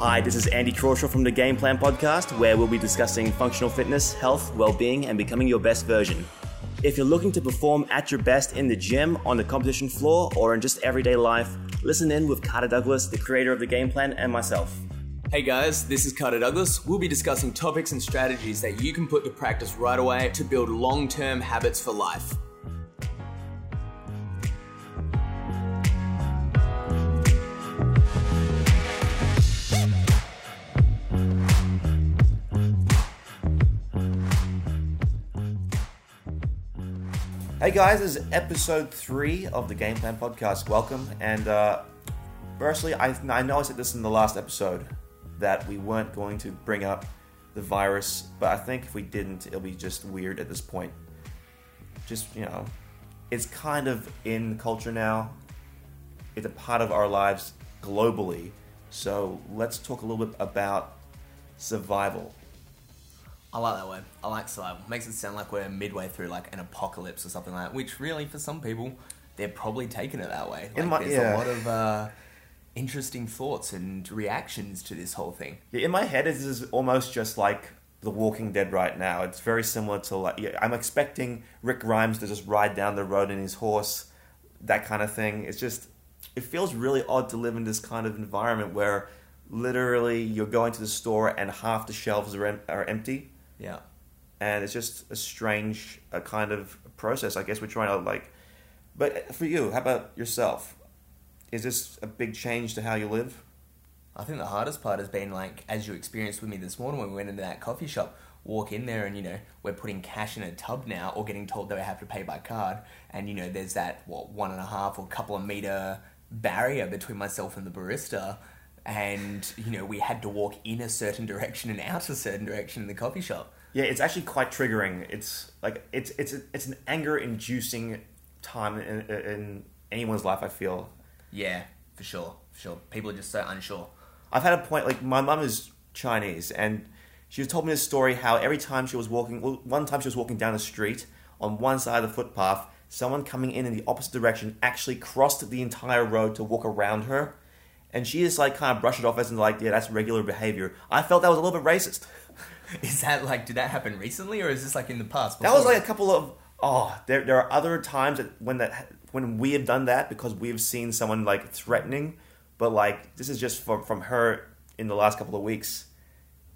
Hi, this is Andy Crawshaw from the Game Plan Podcast, where we'll be discussing functional fitness, health, well being, and becoming your best version. If you're looking to perform at your best in the gym, on the competition floor, or in just everyday life, listen in with Carter Douglas, the creator of the Game Plan, and myself. Hey guys, this is Carter Douglas. We'll be discussing topics and strategies that you can put to practice right away to build long term habits for life. Hey guys, this is episode three of the Game Plan Podcast. Welcome. And uh, firstly, I, I know I said this in the last episode that we weren't going to bring up the virus, but I think if we didn't, it'll be just weird at this point. Just, you know, it's kind of in the culture now, it's a part of our lives globally. So let's talk a little bit about survival. I like that word. I like survival. Makes it sound like we're midway through like an apocalypse or something like that, which really, for some people, they're probably taking it that way. Like, my- there's yeah. a lot of uh, interesting thoughts and reactions to this whole thing. Yeah, in my head, this is almost just like The Walking Dead right now. It's very similar to like yeah, I'm expecting Rick Grimes to just ride down the road in his horse, that kind of thing. It's just it feels really odd to live in this kind of environment where literally you're going to the store and half the shelves are, em- are empty, Yeah. and it's just a strange uh, kind of process. I guess we're trying to like. But for you, how about yourself? Is this a big change to how you live? I think the hardest part has been like as you experienced with me this morning when we went into that coffee shop. Walk in there and you know we're putting cash in a tub now, or getting told that we have to pay by card, and you know there's that what one and a half or couple of meter barrier between myself and the barista, and you know we had to walk in a certain direction and out a certain direction in the coffee shop. Yeah, it's actually quite triggering. It's like it's it's it's an anger-inducing time in, in anyone's life. I feel. Yeah, for sure, for sure. People are just so unsure. I've had a point like my mum is Chinese, and she told me this story how every time she was walking, well, one time she was walking down the street on one side of the footpath, someone coming in in the opposite direction actually crossed the entire road to walk around her, and she just like kind of brushed it off as in like, yeah, that's regular behavior. I felt that was a little bit racist. Is that like did that happen recently or is this like in the past? That was like a couple of oh, there there are other times that when that when we have done that because we've seen someone like threatening, but like this is just from from her in the last couple of weeks.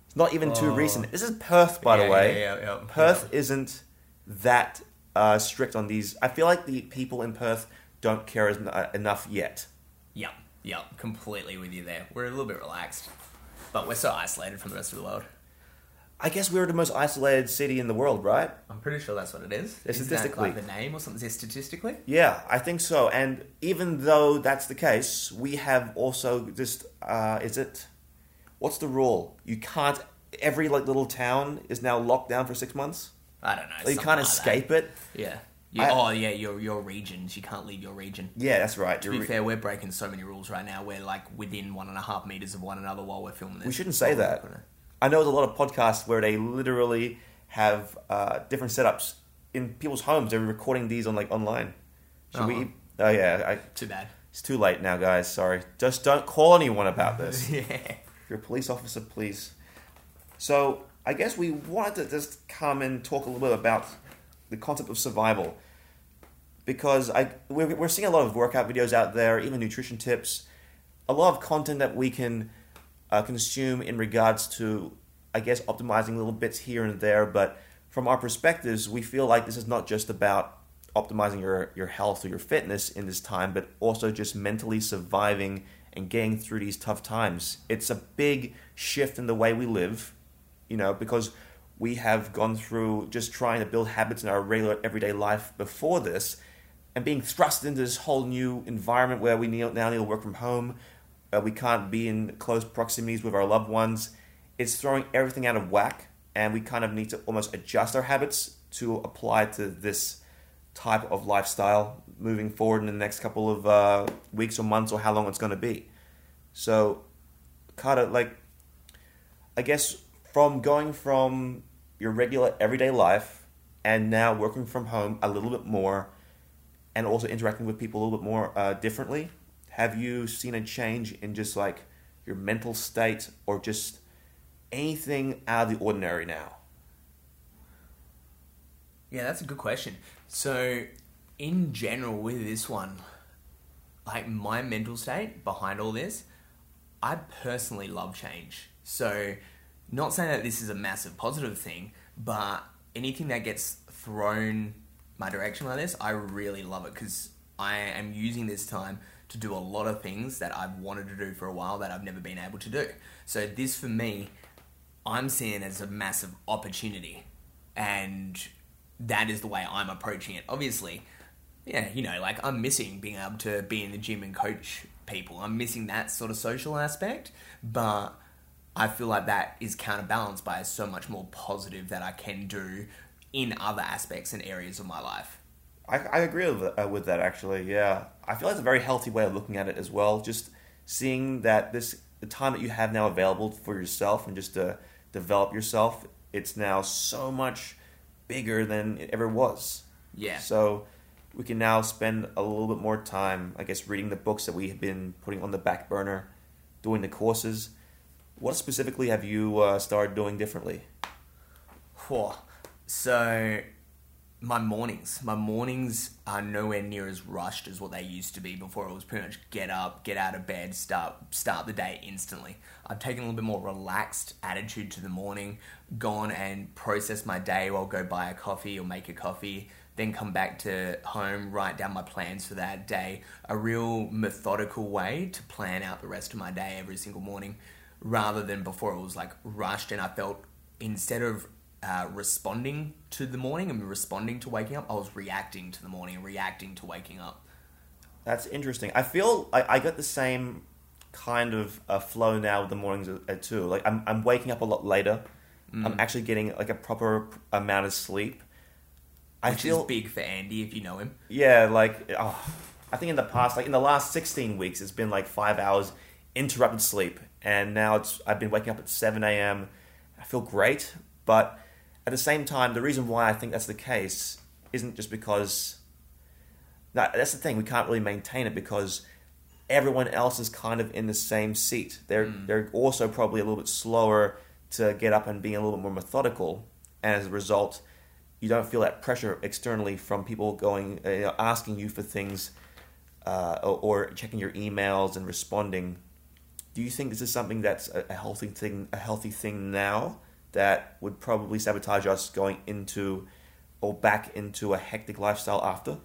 It's not even too Oh. recent. This is Perth, by Yeah, the way. yeah, yeah, yeah. Perth isn't that uh, strict on these. I feel like the people in Perth don't care as, uh, enough yet. Yep, yep, completely with you there. We're a little bit relaxed, but we're so isolated from the rest of the world. I guess we're the most isolated city in the world, right? I'm pretty sure that's what it is. Yeah, statistically. that like the name or something? Is it statistically? Yeah, I think so. And even though that's the case, we have also just uh, is it what's the rule? You can't every like little town is now locked down for six months. I don't know. Like, you can't like escape that. it. Yeah. You, I- oh yeah, your your regions. You can't leave your region. Yeah, that's right. To be re- fair, we're breaking so many rules right now. We're like within one and a half meters of one another while we're filming this. we shouldn't say that. gonna- I know there's a lot of podcasts where they literally have uh, different setups in people's homes. They're recording these on like online. Should we? Uh-huh. Oh yeah, I, Too bad. it's too late now, guys. Sorry. Just don't call anyone about this. yeah. If you're a police officer, please. So I guess we wanted to just come and talk a little bit about the concept of survival, because I we're, we're seeing a lot of workout videos out there, even nutrition tips, a lot of content that we can uh, consume in regards to, I guess, optimizing little bits here and there. But from our perspectives, we feel like this is not just about optimizing your, your health or your fitness in this time, but also just mentally surviving and getting through these tough times. It's a big shift in the way we live, you know, because we have gone through just trying to build habits in our regular everyday life before this and being thrust into this whole new environment where we now need to work from home. Uh, we can't be in close proximities with our loved ones. It's throwing everything out of whack, and we kind of need to almost adjust our habits to apply to this type of lifestyle moving forward in the next couple of uh, weeks or months or how long it's going to be. So, Carter, like, I guess from going from your regular everyday life and now working from home a little bit more and also interacting with people a little bit more uh, differently, have you seen a change in just like your mental state, or just anything out of the ordinary now? Yeah, that's a good question. So, in general, with this one, like my mental state behind all this, I personally love change. So, not saying that this is a massive positive thing, but anything that gets thrown my direction like this, I really love it because I am using this time to do a lot of things that I've wanted to do for a while that I've never been able to do. So, this for me, I'm seeing as a massive opportunity. And that is the way I'm approaching it. Obviously, yeah, you know, like I'm missing being able to be in the gym and coach people. I'm missing that sort of social aspect, but I feel like that is counterbalanced by so much more positive that I can do in other aspects and areas of my life. I, I agree with, uh, with that actually. Yeah, I feel like it's a very healthy way of looking at it as well. Just seeing that this the time that you have now available for yourself and just to develop yourself, it's now so much bigger than it ever was. Yeah. So we can now spend a little bit more time, I guess, reading the books that we have been putting on the back burner, doing the courses. What specifically have you uh, started doing differently? So my mornings, my mornings are nowhere near as rushed as what they used to be before. It was pretty much get up, get out of bed, start start the day instantly. I've taken a little bit more relaxed attitude to the morning, gone and process my day. I'll go buy a coffee or make a coffee, then come back to home, write down my plans for that day. A real methodical way to plan out the rest of my day every single morning, rather than before it was like rushed and I felt instead of uh, responding to the morning and responding to waking up, I was reacting to the morning and reacting to waking up. That's interesting. I feel I, I got the same kind of uh, flow now with the mornings uh, too. Like I'm, I'm waking up a lot later. Mm. I'm actually getting like a proper amount of sleep. I Which feel is big for Andy if you know him. yeah, like oh, I think in the past, like in the last 16 weeks, it's been like five hours interrupted sleep, and now it's I've been waking up at 7 a.m. I feel great, but at the same time, the reason why I think that's the case isn't just because. No, that's the thing. We can't really maintain it because everyone else is kind of in the same seat. They're they're also probably a little bit slower to get up and being a little bit more methodical, and as a result, you don't feel that pressure externally from people going uh, asking you for things uh, or, or checking your emails and responding. Do you think this is something that's a, a healthy thing? A healthy thing now that would probably sabotage us going into or back into a hectic lifestyle after?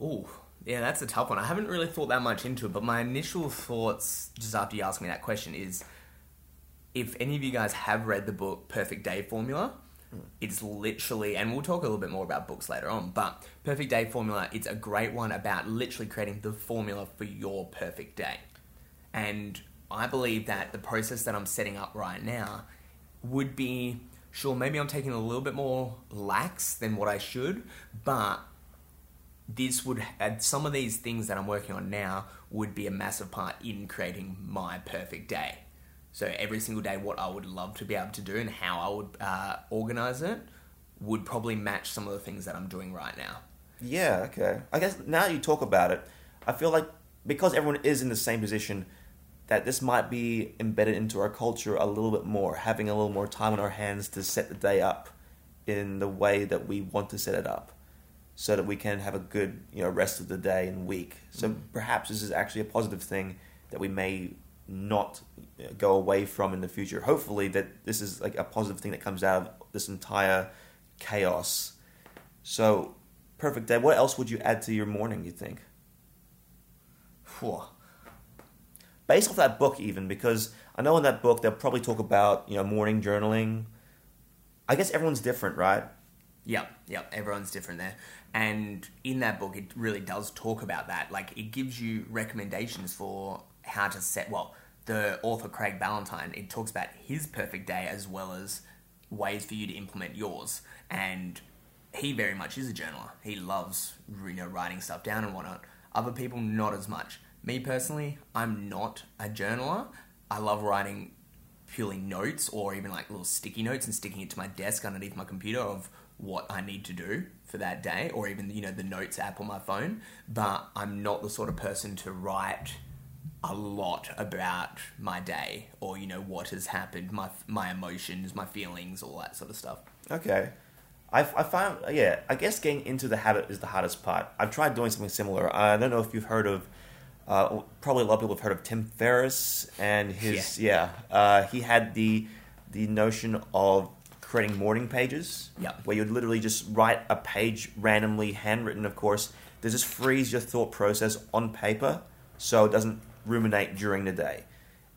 Ooh, yeah, that's a tough one. I haven't really thought that much into it, but my initial thoughts, just after you asked me that question, is if any of you guys have read the book Perfect Day Formula, hmm. it's literally, and we'll talk a little bit more about books later on, but Perfect Day Formula, it's a great one about literally creating the formula for your perfect day. And I believe that the process that I'm setting up right now would be sure, maybe I'm taking a little bit more lax than what I should, but this would add some of these things that I'm working on now would be a massive part in creating my perfect day. So every single day, what I would love to be able to do and how I would uh, organize it would probably match some of the things that I'm doing right now. Yeah, okay. I guess now you talk about it, I feel like because everyone is in the same position, that this might be embedded into our culture a little bit more, having a little more time on our hands to set the day up in the way that we want to set it up, so that we can have a good you know rest of the day and week. So mm-hmm. perhaps this is actually a positive thing that we may not go away from in the future. Hopefully, that this is like a positive thing that comes out of this entire chaos. So, perfect day. What else would you add to your morning? You think? Phew. Based off that book even because I know in that book they'll probably talk about you know morning journaling. I guess everyone's different, right? Yep, yep. Everyone's different there. And in that book, it really does talk about that. Like, it gives you recommendations for how to set, well, the author Craig Ballantyne, it talks about his perfect day as well as ways for you to implement yours. And he very much is a journaler. He loves, you know, writing stuff down and whatnot. Other people, not as much. Me personally, I'm not a journaler. I love writing purely notes or even like little sticky notes and sticking it to my desk underneath my computer of what I need to do for that day or even you know the notes app on my phone but I'm not the sort of person to write a lot about my day or you know what has happened, my my emotions, my feelings, all that sort of stuff. Okay. I, I found, yeah, I guess getting into the habit is the hardest part. I've tried doing something similar. I don't know if you've heard of, uh, probably a lot of people have heard of Tim Ferriss and his, yeah, uh, he had the the notion of creating morning pages. Yeah. Where you'd literally just write a page randomly, handwritten, of course, to just freeze your thought process on paper so it doesn't ruminate during the day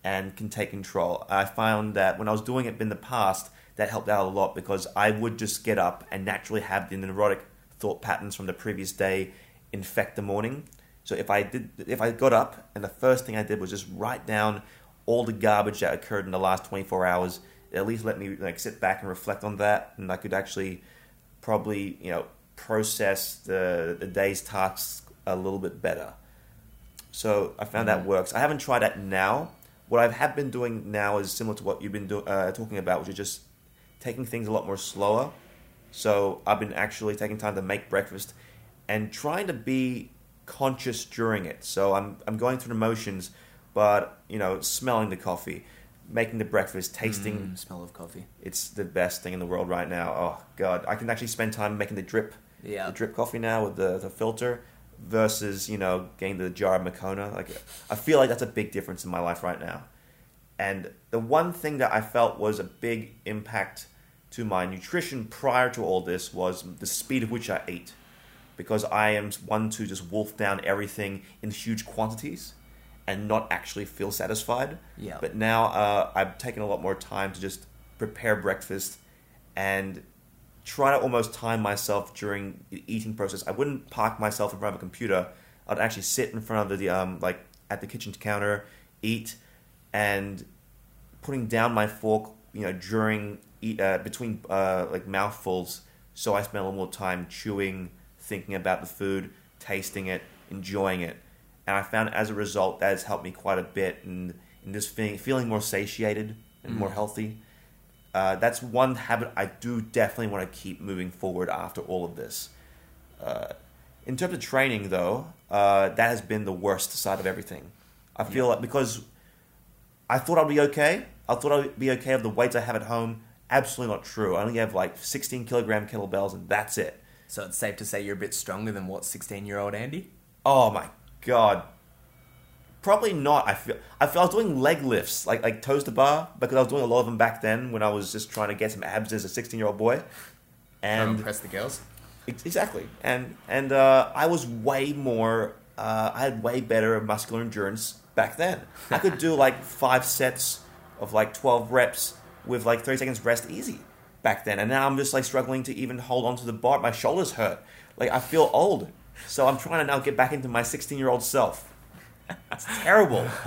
and can take control. I found that when I was doing it in the past, that helped out a lot because I would just get up and naturally have the neurotic thought patterns from the previous day infect the morning. So if I did, if I got up and the first thing I did was just write down all the garbage that occurred in the last 24 hours, it at least let me like sit back and reflect on that, and I could actually probably you know process the the day's tasks a little bit better. So I found that works. I haven't tried that now. What I have been doing now is similar to what you've been do, uh, talking about, which is just taking things a lot more slower. So I've been actually taking time to make breakfast and trying to be conscious during it. So I'm I'm going through the motions, but you know, smelling the coffee, making the breakfast, tasting. Mm, smell of coffee. It's the best thing in the world right now. Oh god, I can actually spend time making the drip, Yeah. the drip coffee now with the the filter, versus you know getting the jar of Moccona. Like I feel like that's a big difference in my life right now. And the one thing that I felt was a big impact to my nutrition prior to all this was the speed at which I ate. Because I am one to just wolf down everything in huge quantities and not actually feel satisfied. Yeah. But now uh, I've taken a lot more time to just prepare breakfast and try to almost time myself during the eating process. I wouldn't park myself in front of a computer. I'd actually sit in front of the um, like at the kitchen counter, eat, and putting down my fork, you know, during eat uh, between uh, like mouthfuls, so I spend a little more time chewing, thinking about the food, tasting it, enjoying it, and I found as a result that has helped me quite a bit in in just feeling feeling more satiated and more healthy. Uh, that's one habit I do definitely want to keep moving forward after all of this. Uh, in terms of training, though, uh, that has been the worst side of everything. I feel like because I thought I'd be okay. I thought I'd be okay with the weights I have at home. Absolutely not true. I only have like 16 kilogram kettlebells, and that's it. So it's safe to say you're a bit stronger than what 16 year old Andy? Oh my god. Probably not. I feel I feel I was doing leg lifts, like like toes to bar, because I was doing a lot of them back then when I was just trying to get some abs as a 16 year old boy. And And impress the girls. Exactly, and and uh, I was way more. Uh, I had way better muscular endurance back then. I could do like five sets of like twelve reps with like thirty seconds rest easy back then, and now I'm just like struggling to even hold on to the bar. My shoulders hurt. Like I feel old, so I'm trying to now get back into my sixteen year old self. It's terrible.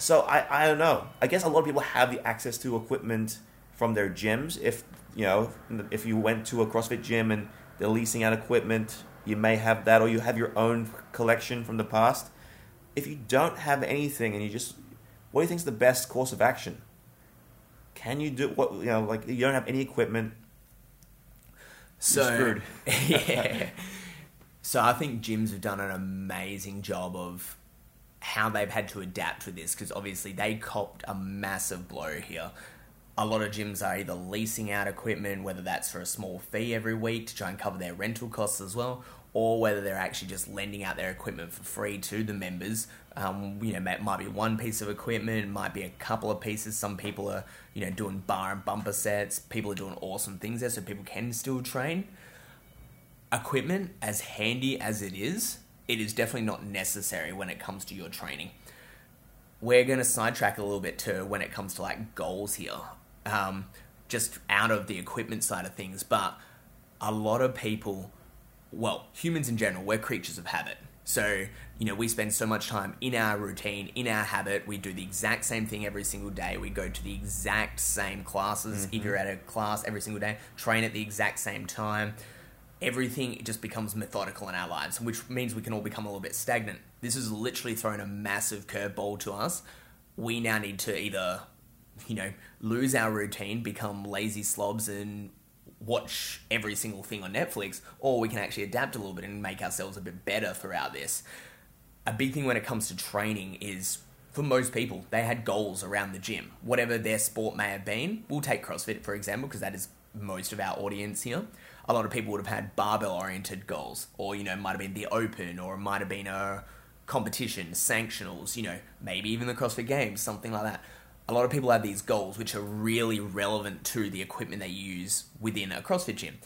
So I, I don't know. I guess a lot of people have the access to equipment from their gyms. If you know, if you went to a CrossFit gym and they're leasing out equipment, you may have that, or you have your own collection from the past. If you don't have anything and you just, what do you think is the best course of action? Can you do what you know? Like you don't have any equipment. So screwed. yeah. So I think gyms have done an amazing job of how they've had to adapt to this because obviously they copped a massive blow here. A lot of gyms are either leasing out equipment, whether that's for a small fee every week to try and cover their rental costs as well, or whether they're actually just lending out their equipment for free to the members. Um, you know, it might be one piece of equipment, it might be a couple of pieces. Some people are, you know, doing bar and bumper sets. People are doing awesome things there, so people can still train equipment, as handy as it is, it is definitely not necessary when it comes to your training. We're going to sidetrack a little bit to when it comes to like goals here, um, just out of the equipment side of things. But a lot of people, well, humans in general, we're creatures of habit. So, you know, we spend so much time in our routine, in our habit. We do the exact same thing every single day. We go to the exact same classes. Mm-hmm. If you're at a class every single day, train at the exact same time everything just becomes methodical in our lives, which means we can all become a little bit stagnant. This has literally thrown a massive curveball to us. We now need to either, you know, lose our routine, become lazy slobs, and watch every single thing on Netflix, or we can actually adapt a little bit and make ourselves a bit better throughout this. a big thing when it comes to training is for most people, they had goals around the gym. Whatever their sport may have been, we'll take CrossFit for example, because that is most of our audience here. A lot of people would have had barbell oriented goals, or, you know, might have been the open, or it might have been a competition, sanctionals, you know, maybe even the CrossFit Games, something like that. A lot of people have these goals which are really relevant to the equipment they use within a CrossFit gym.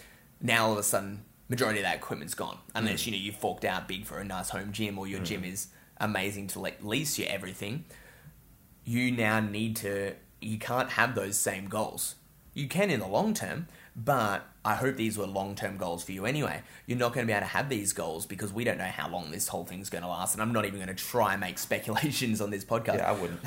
Now all of a sudden, majority of that equipment's gone, unless Mm. you know you've forked out big for a nice home gym or your gym is amazing to like lease you everything. You now need to. You can't have those same goals. You can in the long term, but I hope these were long term goals for you anyway. You're not going to be able to have these goals because we don't know how long this whole thing's going to last, and I'm not even going to try and make speculations on this podcast Yeah, I wouldn't.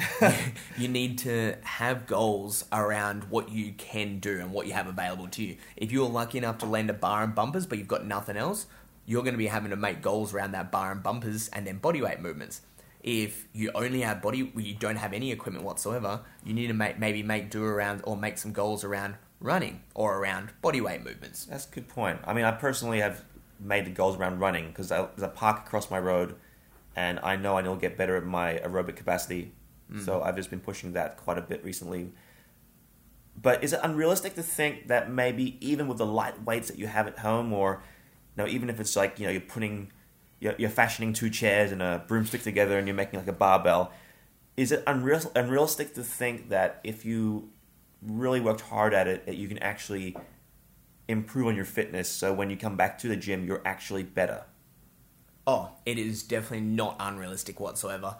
you need to have goals around what you can do and what you have available to you. If you're lucky enough to land a bar and bumpers, but you've got nothing else, you're going to be having to make goals around that bar and bumpers and then body weight movements. If you only have body, you don't have any equipment whatsoever, you need to make, maybe make do around or make some goals around running or around body weight movements. That's a good point. I mean, I personally have made the goals around running because there's a park across my road, and I know I to get better at my aerobic capacity. Mm. So I've just been pushing that quite a bit recently. But is it unrealistic to think that maybe even with the light weights that you have at home, or you know, even if it's like you know you're putting, you're, you're fashioning two chairs and a broomstick together and you're making like a barbell, is it unreal, unrealistic to think that if you really worked hard at it, that you can actually improve on your fitness so when you come back to the gym you're actually better Oh, it is definitely not unrealistic whatsoever.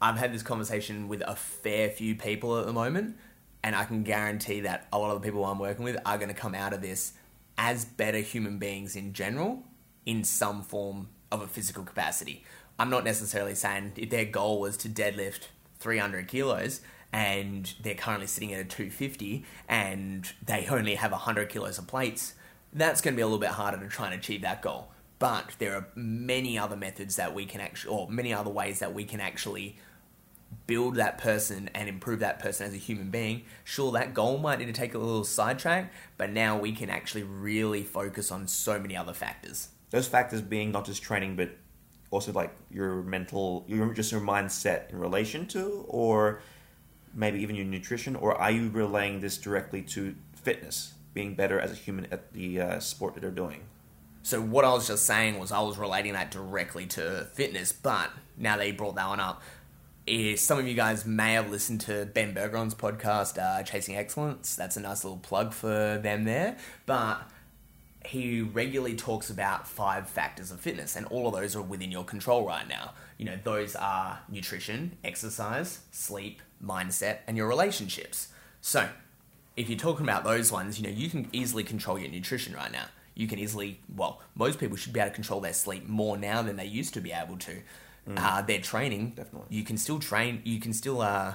I've had this conversation with a fair few people at the moment, and I can guarantee that a lot of the people I'm working with are going to come out of this as better human beings in general in some form of a physical capacity. I'm not necessarily saying if their goal was to deadlift 300 kilos and they're currently sitting at a 250 and they only have 100 kilos of plates, that's going to be a little bit harder to try and achieve that goal. But there are many other methods that we can actually, or many other ways that we can actually build that person and improve that person as a human being. Sure, that goal might need to take a little sidetrack, but now we can actually really focus on so many other factors. those factors being not just training but also like your mental your just your mindset in relation to or maybe even your nutrition or are you relaying this directly to fitness being better as a human at the uh, sport that they're doing So what I was just saying was I was relating that directly to fitness, but now that you brought that one up, some of you guys may have listened to Ben Bergeron's podcast, uh, Chasing Excellence. That's a nice little plug for them there. But he regularly talks about five factors of fitness, and all of those are within your control right now. You know, those are nutrition, exercise, sleep, mindset, and your relationships. So, if you're talking about those ones, you know, you can easily control your nutrition right now. You can easily, well, most people should be able to control their sleep more now than they used to be able to. Uh, their training, Definitely. you can still train, you can still uh,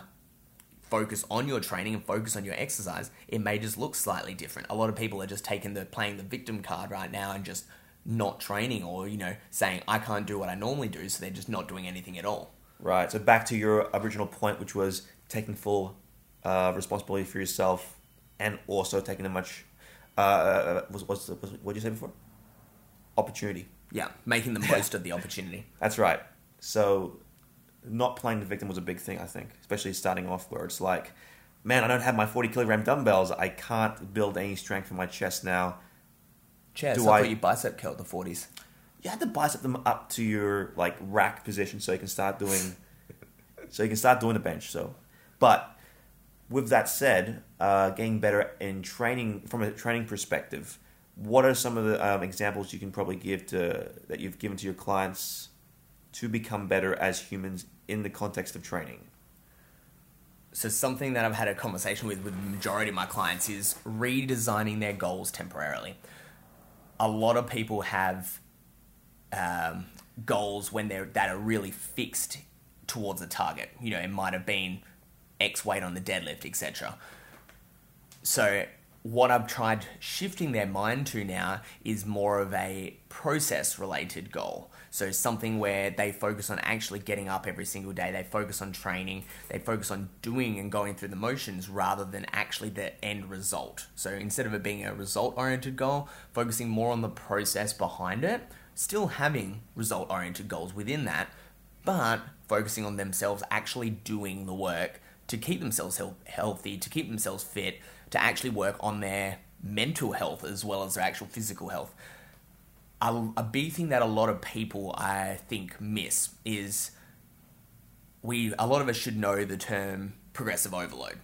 focus on your training and focus on your exercise. It may just look slightly different. A lot of people are just taking the playing the victim card right now and just not training or, you know, saying, I can't do what I normally do, so they're just not doing anything at all. right so back to your original point which was taking full uh, responsibility for yourself and also taking a much uh, was, was, was what did you say before opportunity Yeah, making the most of the opportunity. That's right. So, not playing the victim was a big thing, I think, especially starting off where it's like, man, I don't have my 40 kilogram dumbbells. I can't build any strength in my chest now. Chess, Do I I- thought you bicep curled the 40s. You have to bicep them up to your like rack position so you can start doing, so you can start doing the bench. So, but with that said, uh, getting better in training from a training perspective, what are some of the um, examples you can probably give to that you've given to your clients to become better as humans in the context of training? So something that I've had a conversation with with the majority of my clients is redesigning their goals temporarily. A lot of people have um, goals when they're that are really fixed towards a target. You know, it might have been X weight on the deadlift, etc. So what I've tried shifting their mind to now is more of a process related goal. So something where they focus on actually getting up every single day, they focus on training, they focus on doing and going through the motions rather than actually the end result. So instead of it being a result oriented goal, focusing more on the process behind it, still having result oriented goals within that, but focusing on themselves actually doing the work to keep themselves health- healthy, to keep themselves fit, to actually work on their mental health as well as their actual physical health. A, a big thing that a lot of people I think miss is we a lot of us should know the term progressive overload.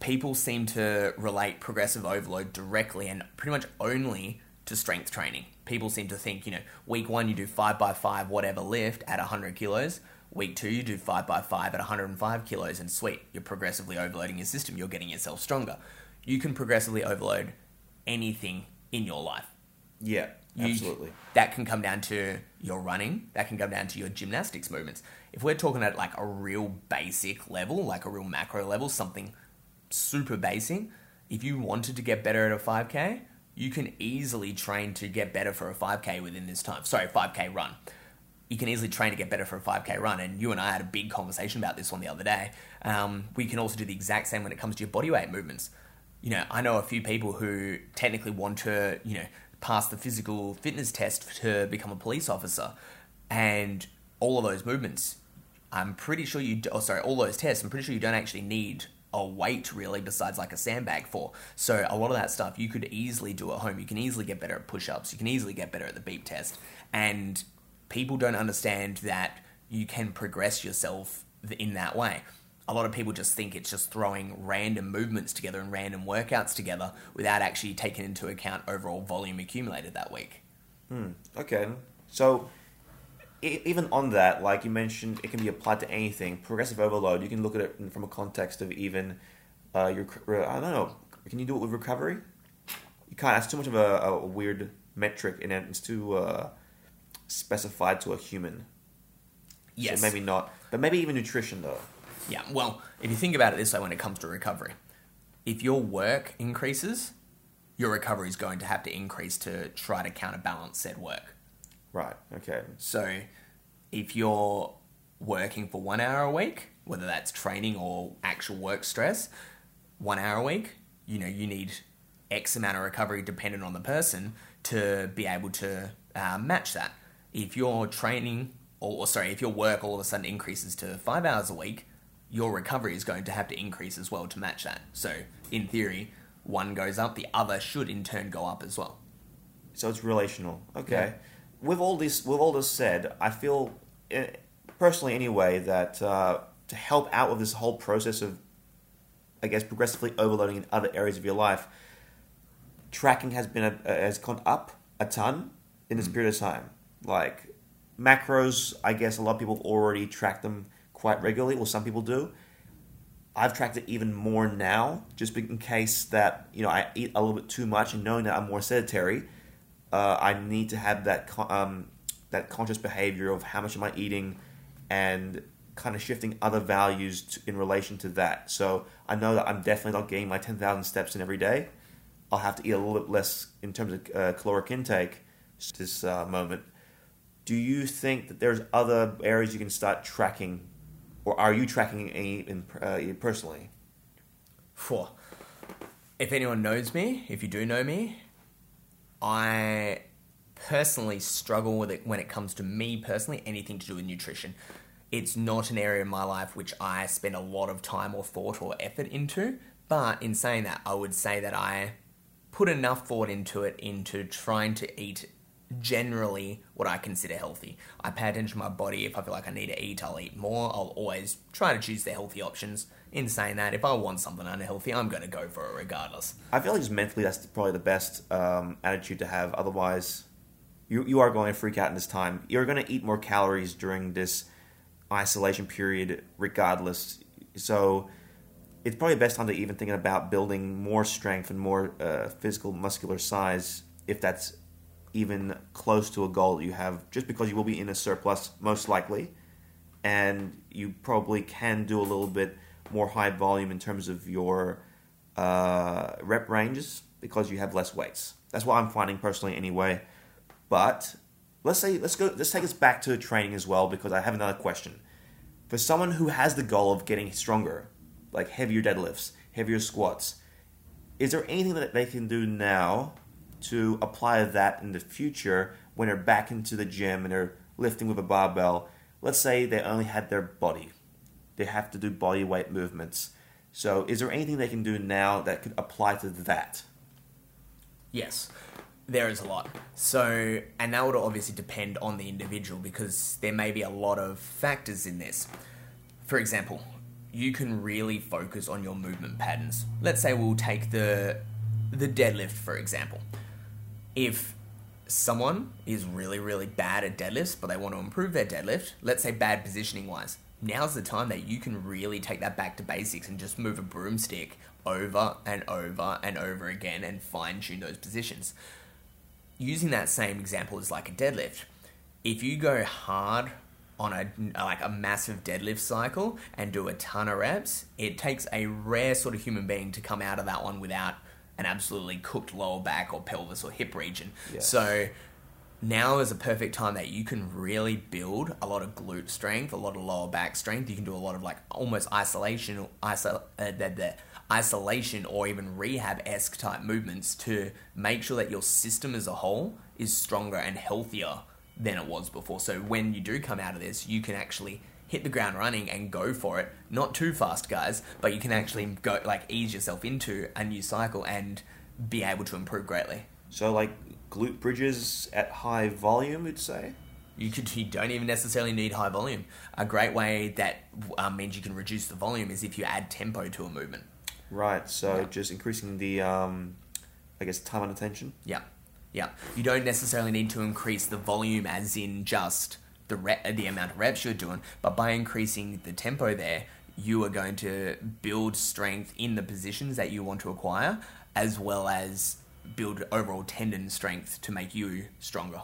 People seem to relate progressive overload directly and pretty much only to strength training. People seem to think, you know, week one you do five by five whatever lift at 100 kilos. Week two you do five by five at 105 kilos, and sweet, you're progressively overloading your system. You're getting yourself stronger. You can progressively overload anything in your life. Yeah, You- absolutely. that can come down to your running. That can come down to your gymnastics movements. If we're talking at like a real basic level, like a real macro level, something super basic, if you wanted to get better at a 5K, you can easily train to get better for a 5K within this time. Sorry, 5K run. You can easily train to get better for a 5K run. And you and I had a big conversation about this one the other day. Um, we can also do the exact same when it comes to your body weight movements you know, I know a few people who technically want to, you know, pass the physical fitness test to become a police officer, and all of those movements, I'm pretty sure you, oh sorry, all those tests, I'm pretty sure you don't actually need a weight really besides like a sandbag for. So a lot of that stuff you could easily do at home. You can easily get better at push-ups. You can easily get better at the beep test, and people don't understand that you can progress yourself in that way a lot of people just think it's just throwing random movements together and random workouts together without actually taking into account overall volume accumulated that week. Okay, so even on that, like you mentioned, it can be applied to anything. Progressive overload, you can look at it from a context of even uh, your. I don't know. Can you do it with recovery? You can't. That's too much of a, a weird metric, and it's too uh, specified to a human. Yes. So maybe not. But maybe even nutrition, though. Yeah, well, if you think about it this way when it comes to recovery, if your work increases, your recovery is going to have to increase to try to counterbalance said work. Right. Okay. So if you're working for one hour a week, whether that's training or actual work stress, one hour a week, you know, you need X amount of recovery dependent on the person to be able to uh, match that. If your training, or, or sorry, if your work all of a sudden increases to five hours a week, your recovery is going to have to increase as well to match that. So, in theory, one goes up, the other should in turn go up as well. So it's relational. Okay. Yeah. With all this, with all this said, I feel eh, personally, anyway, that uh, to help out with this whole process of, I guess, progressively overloading in other areas of your life, tracking has been a, has gone up a ton in this period of time. Like macros, I guess a lot of people already track them quite regularly, or some people do. I've tracked it even more now, just in case that you know I eat a little bit too much, and knowing that I'm more sedentary, uh, I need to have that um, that conscious behavior of how much am I eating, and kind of shifting other values to, in relation to that. So I know that I'm definitely not getting my ten thousand steps in every day. I'll have to eat a little bit less in terms of uh, caloric intake this uh, moment. Do you think that there's other areas you can start tracking, or are you tracking any uh, personally? Four. If anyone knows me, if you do know me, I personally struggle with it when it comes to me personally, anything to do with nutrition. It's not an area in my life which I spend a lot of time or thought or effort into. But in saying that, I would say that I put enough thought into it into trying to eat generally what I consider healthy. I pay attention to my body. If I feel like I need to eat, I'll eat more. I'll always try to choose the healthy options. In saying that, if I want something unhealthy, I'm going to go for it regardless. I feel like just mentally that's probably the best um, attitude to have. Otherwise, you you are going to freak out in this time. You're going to eat more calories during this isolation period, regardless. So it's probably best time to even thinking about building more strength and more uh, physical muscular size, if that's even close to a goal that you have. Just because you will be in a surplus, most likely, and you probably can do a little bit more high volume in terms of your uh, rep ranges because you have less weights. That's what I'm finding personally, anyway. But let's say let's go. Let's take us back to training as well because I have another question. For someone who has the goal of getting stronger, like heavier deadlifts, heavier squats, is there anything that they can do now to apply that in the future when they're back into the gym and they're lifting with a barbell? let's say they only had their body, they have to do body weight movements. So, is there anything they can do now that could apply to that? Yes, there is a lot. So, and that would obviously depend on the individual because there may be a lot of factors in this. For example, you can really focus on your movement patterns. Let's say we'll take the the deadlift for example. If someone is really really bad at deadlifts but they want to improve their deadlift, let's say bad positioning wise, now's the time that you can really take that back to basics and just move a broomstick over and over and over again and fine tune those positions. Using that same example as like a deadlift, if you go hard on a like a massive deadlift cycle and do a ton of reps, it takes a rare sort of human being to come out of that one without an absolutely cooked lower back or pelvis or hip region. Yes. So now is a perfect time that you can really build a lot of glute strength, a lot of lower back strength. You can do a lot of like almost isolation, isol- uh, the, the isolation or even rehab esque type movements to make sure that your system as a whole is stronger and healthier than it was before. So when you do come out of this, you can actually hit the ground running and go for it. Not too fast, guys, but you can actually go like ease yourself into a new cycle and be able to improve greatly. So, like glute bridges at high volume, you'd say? You could you don't even necessarily need high volume. A great way that um, means you can reduce the volume is if you add tempo to a movement. Right, so Yeah. just increasing the, um, I guess, time and attention. Yeah, yeah. You don't necessarily need to increase the volume, as in just the re- the amount of reps you're doing, but by increasing the tempo there, you are going to build strength in the positions that you want to acquire, as well as build overall tendon strength to make you stronger.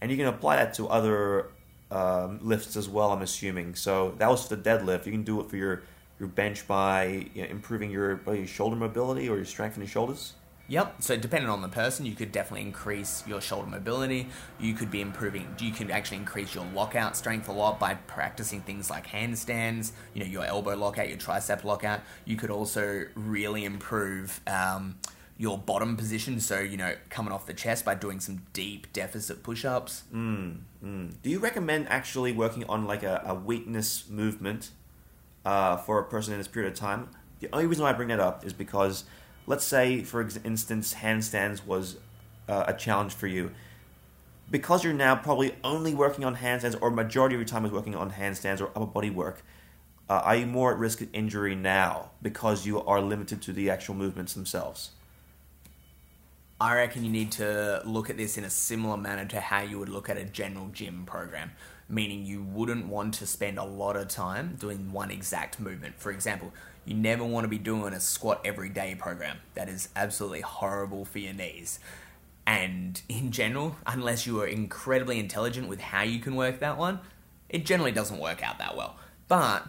And you can apply that to other um, lifts as well, I'm assuming. So that was for the deadlift. You can do it for your, your bench by you know, improving your, your shoulder mobility or your strength in your shoulders. Yep. So depending on the person, you could definitely increase your shoulder mobility. You could be improving. You can actually increase your lockout strength a lot by practicing things like handstands. You know, your elbow lockout, your tricep lockout. You could also really improve um, your bottom position. So you know, coming off the chest by doing some deep deficit push-ups. Mm. Do you recommend actually working on like a, a weakness movement uh, for a person in this period of time? The only reason why I bring that up is because, let's say, for instance, handstands was uh, a challenge for you. Because you're now probably only working on handstands, or majority of your time is working on handstands or upper body work, uh, are you more at risk of injury now because you are limited to the actual movements themselves? I reckon you need to look at this in a similar manner to how you would look at a general gym program, meaning you wouldn't want to spend a lot of time doing one exact movement. For example, you never want to be doing a squat every day program. That is absolutely horrible for your knees. And in general, unless you are incredibly intelligent with how you can work that one, it generally doesn't work out that well. But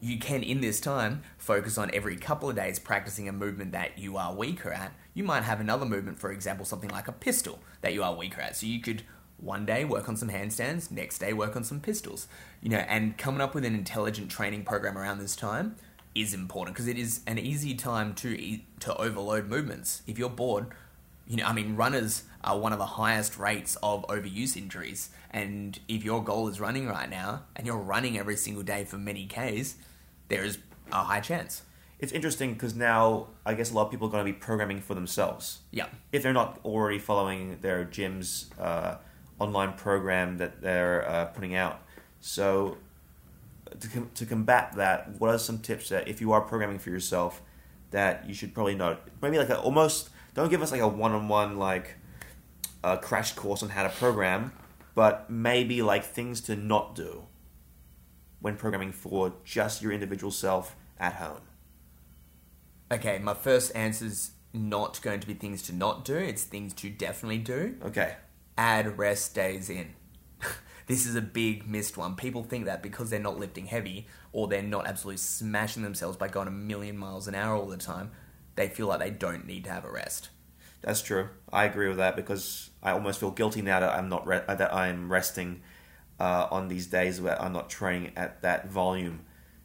you can in this time focus on every couple of days practicing a movement that you are weaker at you might have another movement for example something like a pistol that you are weaker at so you could one day work on some handstands next day work on some pistols you know and coming up with an intelligent training program around this time is important because it is an easy time to to overload movements if you're bored you know, I mean, runners are one of the highest rates of overuse injuries. And if your goal is running right now, and you're running every single day for many Ks, there is a high chance. It's interesting because now I guess a lot of people are going to be programming for themselves. Yeah. if they're not already following their gym's uh, online program that they're uh, putting out. So, to, com- to combat that, what are some tips that if you are programming for yourself that you should probably know? Maybe like a, almost don't give us like a one-on-one like uh, crash course on how to program, but maybe like things to not do when programming for just your individual self at home. Okay, my first answer is not going to be things to not do, it's things to definitely do. Okay. Add rest days in. This is a big missed one. People think that because they're not lifting heavy or they're not absolutely smashing themselves by going a million miles an hour all the time, they feel like they don't need to have a rest. That's true. I agree with that because I almost feel guilty now that I'm not re- uh, that I'm resting uh, on these days where I'm not training at that volume.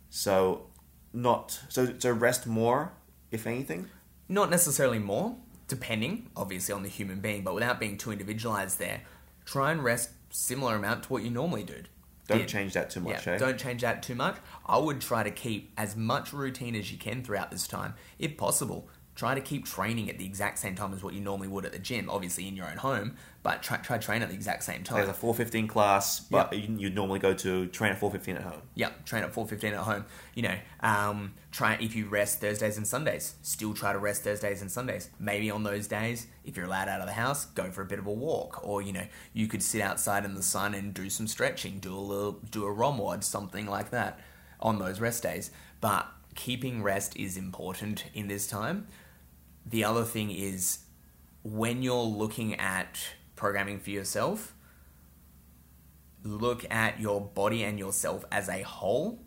So, not so so rest more, if anything. Not necessarily more, depending, obviously, on the human being, but without being too individualized there, try and rest similar amount to what you normally do. Don't did. change that too much, Yeah, eh? don't change that too much. I would try to keep as much routine as you can throughout this time, if possible. Try to keep training at the exact same time as what you normally would at the gym, obviously in your own home, but try, try train at the exact same time. There's a 415 class, but you you'd normally go to train at 415 at home. Yeah, train at four fifteen at home. You know, um, try if you rest Thursdays and Sundays. Still try to rest Thursdays and Sundays. Maybe on those days, if you're allowed out of the house, go for a bit of a walk, or you know, you could sit outside in the sun and do some stretching, do a little, do a ROMWOD, something like that, on those rest days. But keeping rest is important in this time. The other thing is when you're looking at programming for yourself, look at your body and yourself as a whole.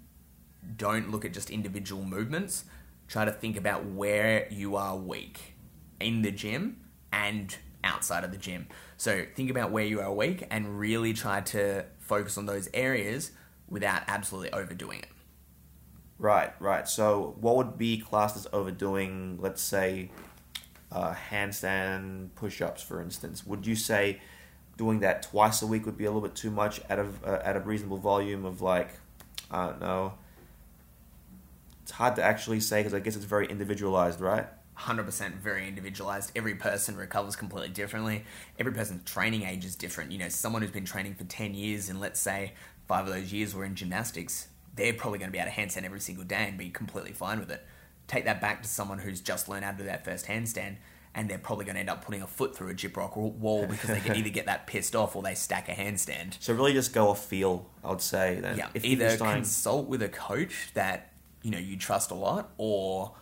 Don't look at just individual movements. Try to think about where you are weak in the gym and outside of the gym. So think about where you are weak and really try to focus on those areas without absolutely overdoing it. Right, right. So, what would be classed as overdoing, let's say, uh, handstand push ups, for instance? Would you say doing that twice a week would be a little bit too much at a, uh, at a reasonable volume of, like, I don't know? It's hard to actually say because I guess it's very individualized, right? 100% very individualized. Every person recovers completely differently. Every person's training age is different. You know, someone who's been training for 10 years and let's say five of those years were in gymnastics, they're probably going to be able to handstand every single day and be completely fine with it. Take that back to someone who's just learned how to do that first handstand and they're probably going to end up putting a foot through a gyprock wall because they can either get that pissed off or they stack a handstand. So, really just go off feel, I would say. Then. Yeah, If either starting- consult with a coach that you know you trust a lot, or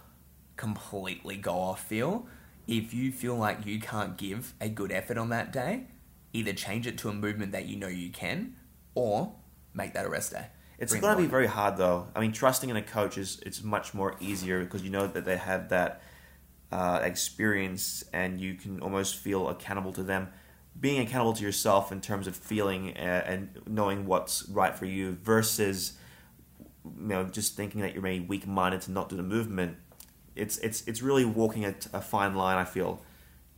completely go off feel. If you feel like you can't give a good effort on that day, either change it to a movement that you know you can, or make that a rest day. It's going to be very hard though. I mean, trusting in a coach is it's much more easier because you know that they have that uh, experience and you can almost feel accountable to them. Being accountable to yourself in terms of feeling uh, and knowing what's right for you versus you know just thinking that you're maybe weak minded to not do the movement. It's it's it's really walking a, a fine line. I feel.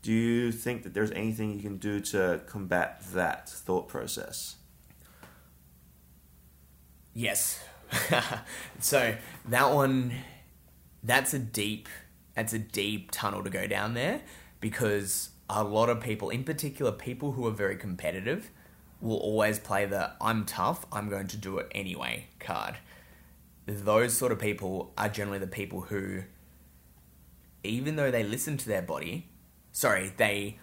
Do you think that there's anything you can do to combat that thought process? Yes. so that one, that's a deep, that's a deep tunnel to go down there because a lot of people, in particular, people who are very competitive, will always play the "I'm tough, I'm going to do it anyway" card. Those sort of people are generally the people who, even though they listen to their body, sorry, they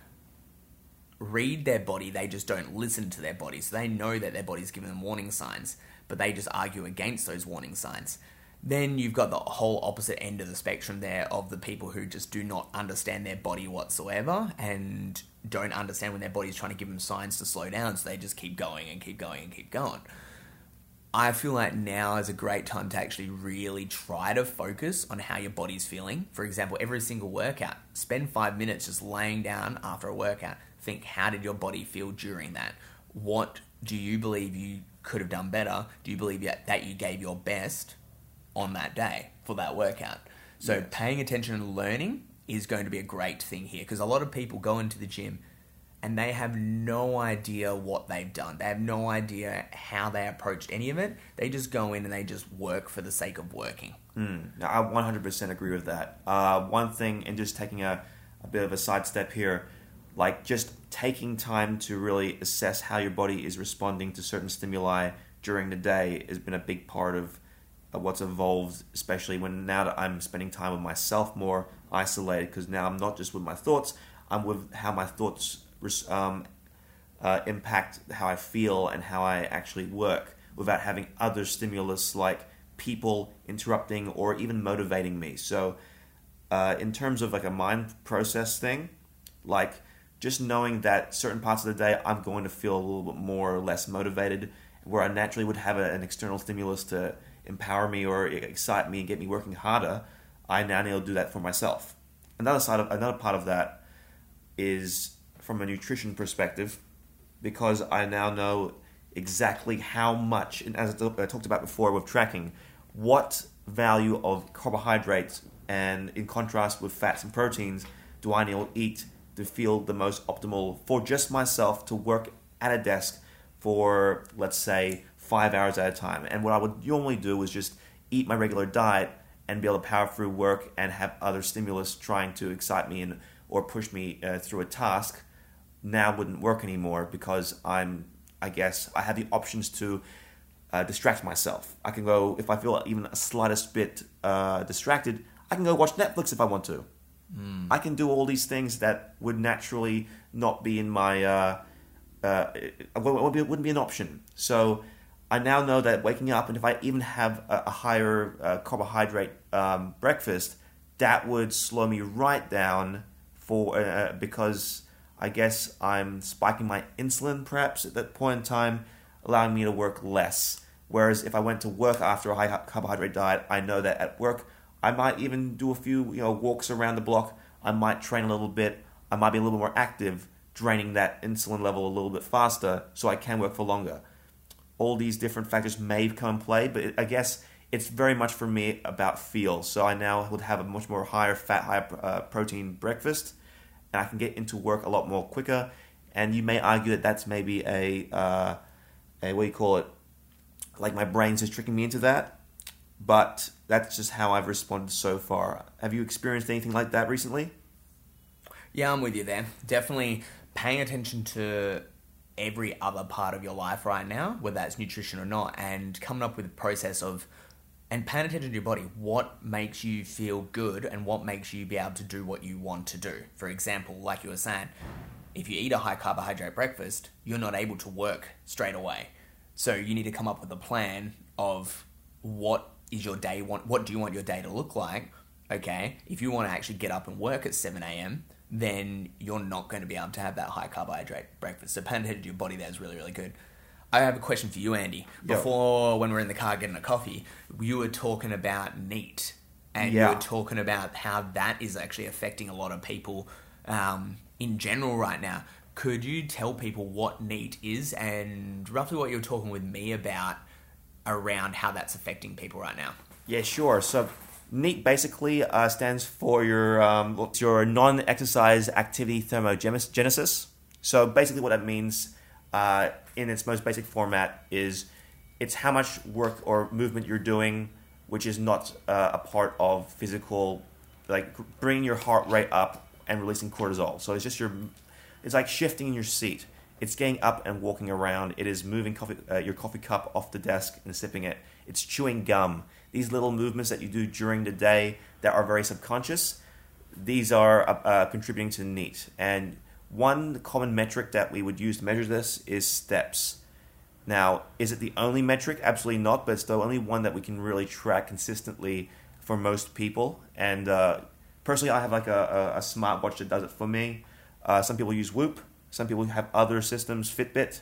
read their body, they just don't listen to their body. So they know that their body's giving them warning signs, but they just argue against those warning signs. Then you've got the whole opposite end of the spectrum there of the people who just do not understand their body whatsoever and don't understand when their body's trying to give them signs to slow down, so they just keep going and keep going and keep going. I feel like now is a great time to actually really try to focus on how your body's feeling. For example, every single workout, spend five minutes just laying down after a workout. Think, how did your body feel during that? What do you believe you could have done better? Do you believe that that you gave your best on that day for that workout? So, paying attention and learning is going to be a great thing here because a lot of people go into the gym and they have no idea what they've done. They have no idea how they approached any of it. They just go in and they just work for the sake of working. Mm, I 100% agree with that. Uh, one thing, and just taking a, a bit of a sidestep here, like just taking time to really assess how your body is responding to certain stimuli during the day has been a big part of, of what's evolved, especially when now that I'm spending time with myself more isolated, because now I'm not just with my thoughts, I'm with how my thoughts um, uh, impact how I feel and how I actually work without having other stimulus like people interrupting or even motivating me. So, uh, in terms of like a mind process thing, like just knowing that certain parts of the day I'm going to feel a little bit more or less motivated, where I naturally would have a, an external stimulus to empower me or excite me and get me working harder, I now need to do that for myself. Another side of another part of that is from a nutrition perspective, because I now know exactly how much, and as I talked about before with tracking, what value of carbohydrates and in contrast with fats and proteins do I need to eat to feel the most optimal for just myself to work at a desk for, let's say, five hours at a time. And what I would normally do was just eat my regular diet and be able to power through work and have other stimulus trying to excite me and or push me uh, through a task. Now wouldn't work anymore because I'm, I guess, I have the options to uh, distract myself. I can go if I feel even a slightest bit uh, distracted. I can go watch Netflix if I want to. Mm. I can do all these things that would naturally not be in my uh, uh, it wouldn't be an option. So I now know that waking up and if I even have a, higher uh, carbohydrate um, breakfast, that would slow me right down for uh, because I guess I'm spiking my insulin perhaps at that point in time, allowing me to work less. Whereas if I went to work after a high carbohydrate diet, I know that at work I might even do a few you know walks around the block. I might train a little bit. I might be a little more active draining that insulin level a little bit faster so I can work for longer. All these different factors may come in play, but I guess it's very much for me about feel. So I now would have a much more higher fat, higher uh, protein breakfast, and I can get into work a lot more quicker. And you may argue that that's maybe a, uh, a what do you call it? Like my brain's just tricking me into that. But that's just how I've responded so far. Have you experienced anything like that recently? Yeah, I'm with you there. Definitely paying attention to every other part of your life right now, whether that's nutrition or not, and coming up with a process of and paying attention to your body. What makes you feel good and what makes you be able to do what you want to do? For example, like you were saying, if you eat a high carbohydrate breakfast, you're not able to work straight away. So you need to come up with a plan of what is your day want what do you want your day to look like? Okay, if you want to actually get up and work at 7 a.m., then you're not going to be able to have that high carbohydrate breakfast. So attention your body there is really, really good. I have a question for you, Andy. Before, when we are in the car getting a coffee, you were talking about NEAT, and yeah. you were talking about how that is actually affecting a lot of people um, in general right now. Could you tell people what NEAT is and roughly what you're talking with me about around how that's affecting people right now? Yeah, sure. So NEAT basically uh, stands for your um, your non-exercise activity thermogenesis. So basically, what that means uh, in its most basic format is it's how much work or movement you're doing, which is not uh, a part of physical, like bringing your heart rate up and releasing cortisol. So it's just your, it's like shifting in your seat. It's getting up and walking around. It is moving coffee, uh, your coffee cup off the desk and sipping it. It's chewing gum these little movements that you do during the day that are very subconscious, these are uh, uh, contributing to NEAT. And one common metric that we would use to measure this is steps. Now, is it the only metric? Absolutely not, but it's the only one that we can really track consistently for most people. And uh, personally, I have like a, a, a smartwatch that does it for me. Uh, some people use Whoop, some people have other systems, Fitbit,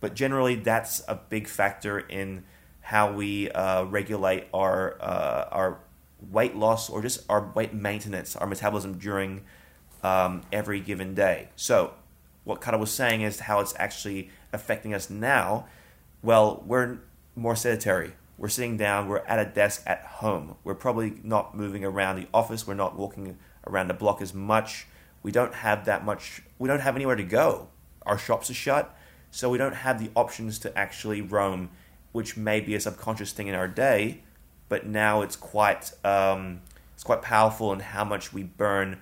but generally, that's a big factor in how we uh, regulate our uh, our weight loss or just our weight maintenance, our metabolism during um, every given day. So, what Carter was saying is how it's actually affecting us now. Well, we're more sedentary. We're sitting down. We're at a desk at home. We're probably not moving around the office. We're not walking around the block as much. We don't have that much. We don't have anywhere to go. Our shops are shut, so we don't have the options to actually roam which may be a subconscious thing in our day, but now it's quite um, it's quite powerful in how much we burn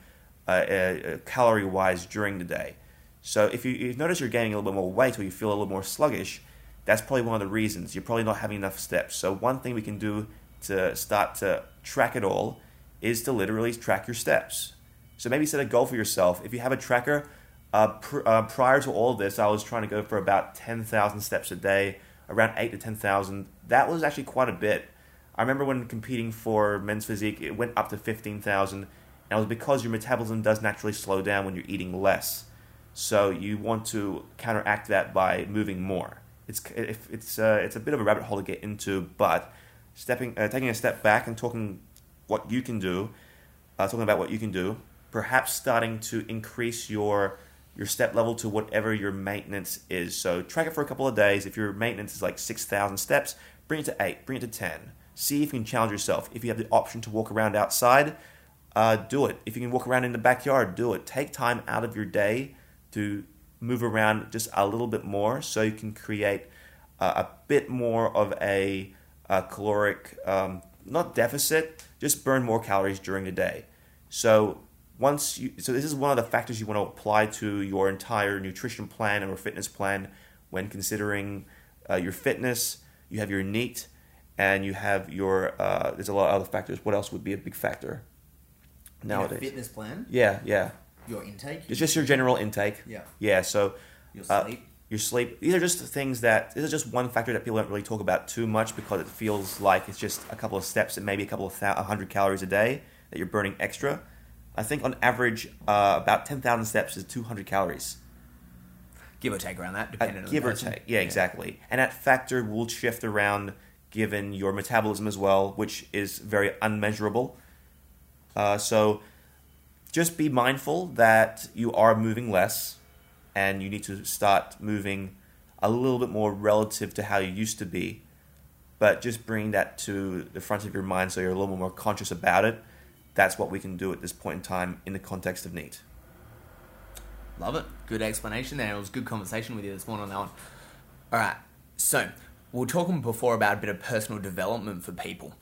uh, uh, calorie wise during the day. So if you, you notice you're gaining a little bit more weight or you feel a little more sluggish, that's probably one of the reasons. You're probably not having enough steps. So one thing we can do to start to track it all is to literally track your steps. So maybe set a goal for yourself. If you have a tracker, uh, pr- uh, prior to all this, I was trying to go for about 10,000 steps a day around eight to ten thousand. That was actually quite a bit. I remember when competing for men's physique, it went up to fifteen thousand, and it was because your metabolism does naturally slow down when you're eating less. So you want to counteract that by moving more. It's it's uh, it's a bit of a rabbit hole to get into, but stepping uh, taking a step back and talking what you can do, uh, talking about what you can do, perhaps starting to increase your your step level to whatever your maintenance is. So track it for a couple of days. If your maintenance is like 6,000 steps, bring it to 8, bring it to 10. See if you can challenge yourself. If you have the option to walk around outside, uh, do it. If you can walk around in the backyard, do it. Take time out of your day to move around just a little bit more so you can create uh, a bit more of a, a caloric, um, not deficit, just burn more calories during the day. So once you, so this is one of the factors you want to apply to your entire nutrition plan or fitness plan when considering uh, your fitness. You have your NEAT, and you have your. Uh, there's a lot of other factors. What else would be a big factor nowadays? fitness plan, Yeah, yeah. your intake, It's just your general intake. Yeah. Yeah. So your uh, sleep. your sleep. These are just things that this is just one factor that people don't really talk about too much because it feels like it's just a couple of steps and maybe a couple of a hundred calories a day that you're burning extra. I think on average, uh, about ten thousand steps is two hundred calories. give or take around that, Uh, depending on give or person. take. Yeah, exactly. And that factor will shift around given your metabolism as well, which is very unmeasurable. Uh, so just be mindful that you are moving less and you need to start moving a little bit more relative to how you used to be. But just bring that to the front of your mind so you're a little more conscious about it. That's what we can do at this point in time in the context of NEAT. Love it. Good explanation there. It was good conversation with you this morning on that one. All right. So, we were talking before about a bit of personal development for people.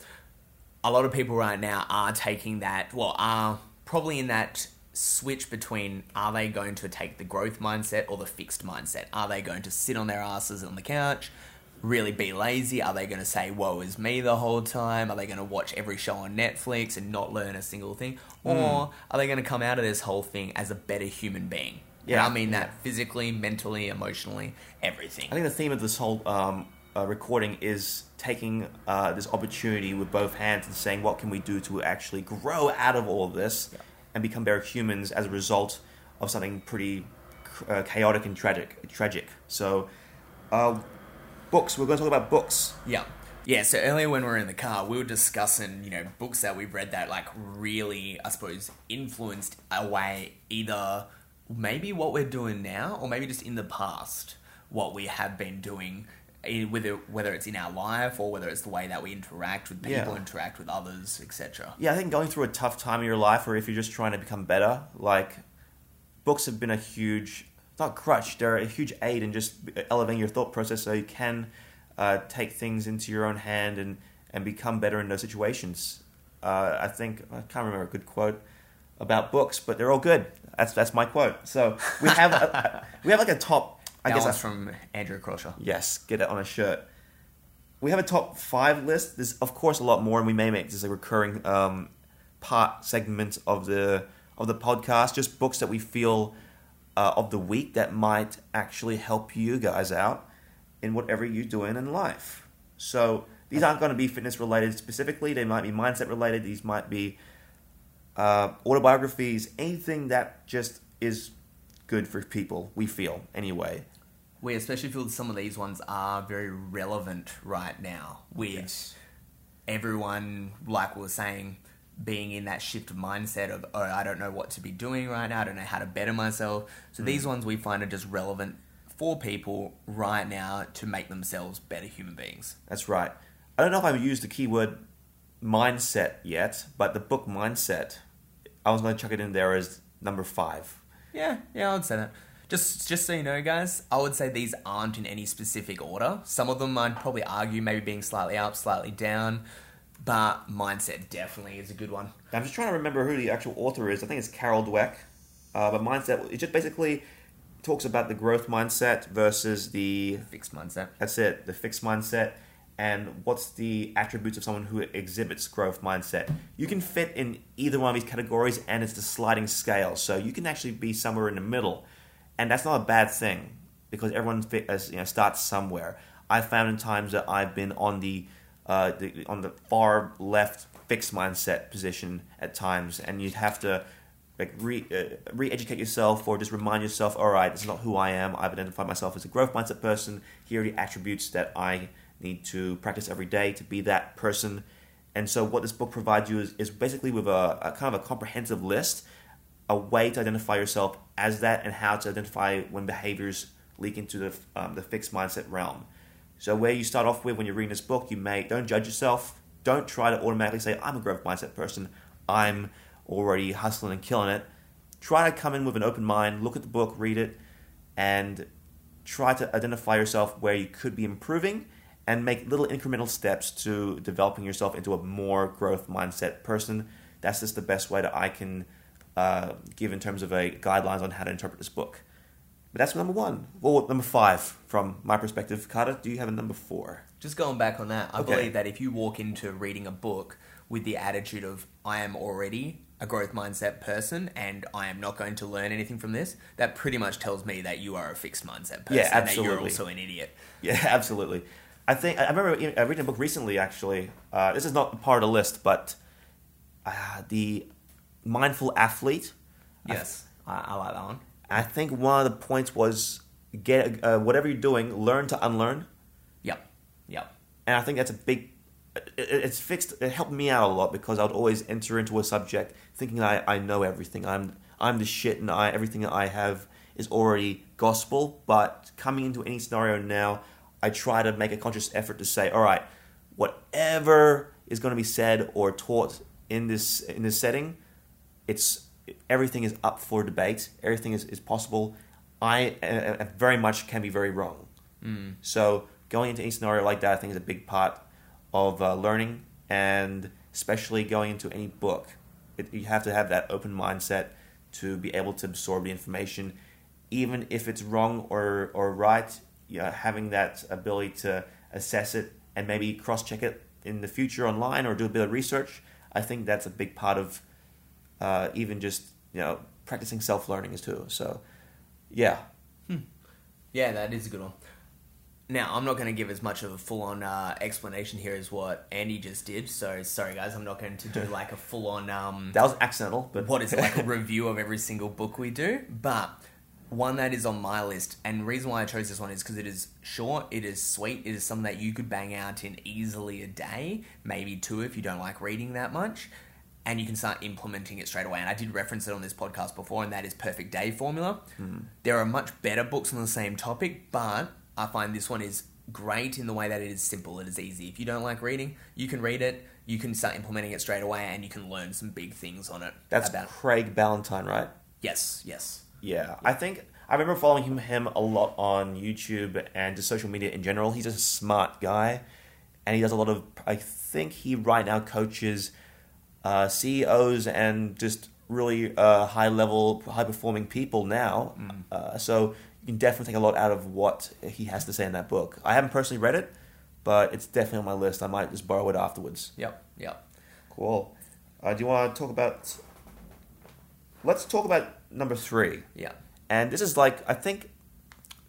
A lot of people right now are taking that, well, are probably in that switch between are they going to take the growth mindset or the fixed mindset? Are they going to sit on their asses on the couch, really be lazy? Are they going to say, woe is me the whole time? Are they going to watch every show on Netflix and not learn a single thing? Or are they going to come out of this whole thing as a better human being? Yeah, Yeah, I mean that physically, mentally, emotionally, everything. I think the theme of this whole um, uh, recording is taking uh, this opportunity with both hands and saying, what can we do to actually grow out of all of this and become better humans as a result of something pretty uh, chaotic and tragic. Tragic. So, uh, books. We're going to talk about books. Yeah. Yeah, so earlier when we were in the car, we were discussing, you know, books that we've read that like really, I suppose, influenced a way either maybe what we're doing now or maybe just in the past what we have been doing whether whether it's in our life or whether it's the way that we interact with people, Yeah. interact with others, etc. Yeah, I think going through a tough time in your life, or if you're just trying to become better, like books have been a huge, not crutch, they're a huge aid in just elevating your thought process so you can uh, take things into your own hand and, and become better in those situations. Uh, I think, I can't remember a good quote about books, but they're all good. That's that's my quote. So we have a, we have like a top. I that guess a- from Andrew Crosher. Yes, get it on a shirt. We have a top five list. There's of course a lot more, and we may make this a recurring um, part segment of the of the podcast. Just books that we feel uh, of the week that might actually help you guys out in whatever you're doing in life. So these aren't going to be fitness related specifically. They might be mindset related. These might be uh, autobiographies. Anything that just is good for people. We feel anyway. We especially feel some of these ones are very relevant right now with Yes. everyone, like we were saying, being in that shift of mindset of, oh, I don't know what to be doing right now, I don't know how to better myself. So mm. these ones we find are just relevant for people right now to make themselves better human beings. That's right. I don't know if I've used the keyword mindset yet, but the book mindset, I was going to chuck it in there as number five. Yeah, yeah, I would say that. Just, just so you know, guys, I would say these aren't in any specific order. Some of them I'd probably argue maybe being slightly up, slightly down, but mindset definitely is a good one. I'm just trying to remember who the actual author is. I think it's Carol Dweck. Uh, but mindset, it just basically talks about the growth mindset versus the Fixed mindset. That's it, the fixed mindset, and what's the attributes of someone who exhibits growth mindset. You can fit in either one of these categories, and it's the sliding scale. So you can actually be somewhere in the middle, and that's not a bad thing because everyone fit, as, you know, starts somewhere. I've found in times that I've been on the, uh, on the far left fixed mindset position at times, and you'd have to like re uh, re-educate yourself or just remind yourself all right this is not who i am. I've identified myself as a growth mindset person. Here are the attributes that i need to practice every day to be that person. And so what this book provides you is, is basically with a, a kind of a comprehensive list a way to identify yourself as that and how to identify when behaviors leak into the, um, the fixed mindset realm so where you start off with when you're reading this book you may don't judge yourself don't try to automatically say i'm a growth mindset person i'm already hustling and killing it. Try to come in with an open mind, look at the book, read it, and try to identify yourself where you could be improving and make little incremental steps to developing yourself into a more growth mindset person. That's just the best way that I can uh, give in terms of a guidelines on how to interpret this book. But that's number one. Well, number five from my perspective. Carter, do you have a number four? Just going back on that, I Okay. believe that if you walk into reading a book with the attitude of I am already a growth mindset person and I am not going to learn anything from this, that pretty much tells me that you are a fixed mindset person Yeah, and that you're absolutely. also an idiot. Yeah, absolutely. I think I remember I reading a book recently. Actually, uh, this is not part of the list, but uh, the mindful athlete. Yes, I, I like that one. I think one of the points was get uh, whatever you're doing, learn to unlearn, Yep, yep. and I think that's a big. It, it- it's fixed. It helped me out a lot because I would always enter into a subject thinking I, I know everything. I'm I'm the shit, and I everything that I have is already gospel. But coming into any scenario now, I try to make a conscious effort to say, all right, whatever is going to be said or taught in this in this setting, it's everything is up for debate. Everything is, is possible. I uh, uh, very much can be very wrong. Mm. So going into any scenario like that, I think is a big part of uh, learning, and especially going into any book, it, you have to have that open mindset to be able to absorb the information, even if it's wrong or or right. You know, having that ability to assess it and maybe cross check it in the future online or do a bit of research. I think that's a big part of uh, even just you know practicing self learning is too. So yeah, Yeah, that is a good one. Now, I'm not going to give as much of a full on uh, explanation here as what Andy just did. So, sorry guys, I'm not going to do like a full on um, that was accidental, but what is it, like a review of every single book we do. But one that is on my list, and reason why I chose this one is because it is short, it is sweet, it is something that you could bang out in easily a day, maybe two if you don't like reading that much, and you can start implementing it straight away. And I did reference it on this podcast before, and that is Perfect Day Formula. Hmm. There are much better books on the same topic, but I find this one is great in the way that it is simple, it is easy. If you don't like reading, you can read it. You can start implementing it straight away, and you can learn some big things on it. that's about Craig Ballantyne, right? Yes, yes. Yeah, I think I remember following him, him a lot on YouTube and just social media in general. He's a smart guy, and he does a lot of. I think he right now coaches uh, CEOs and just really uh, high level, high performing people now. Uh, so you can definitely take a lot out of what he has to say in that book. I haven't personally read it, but it's definitely on my list. I might just borrow it afterwards. Yep, yep. Cool. Uh, do you want to talk about? Let's talk about number three. Yeah. And this is like I think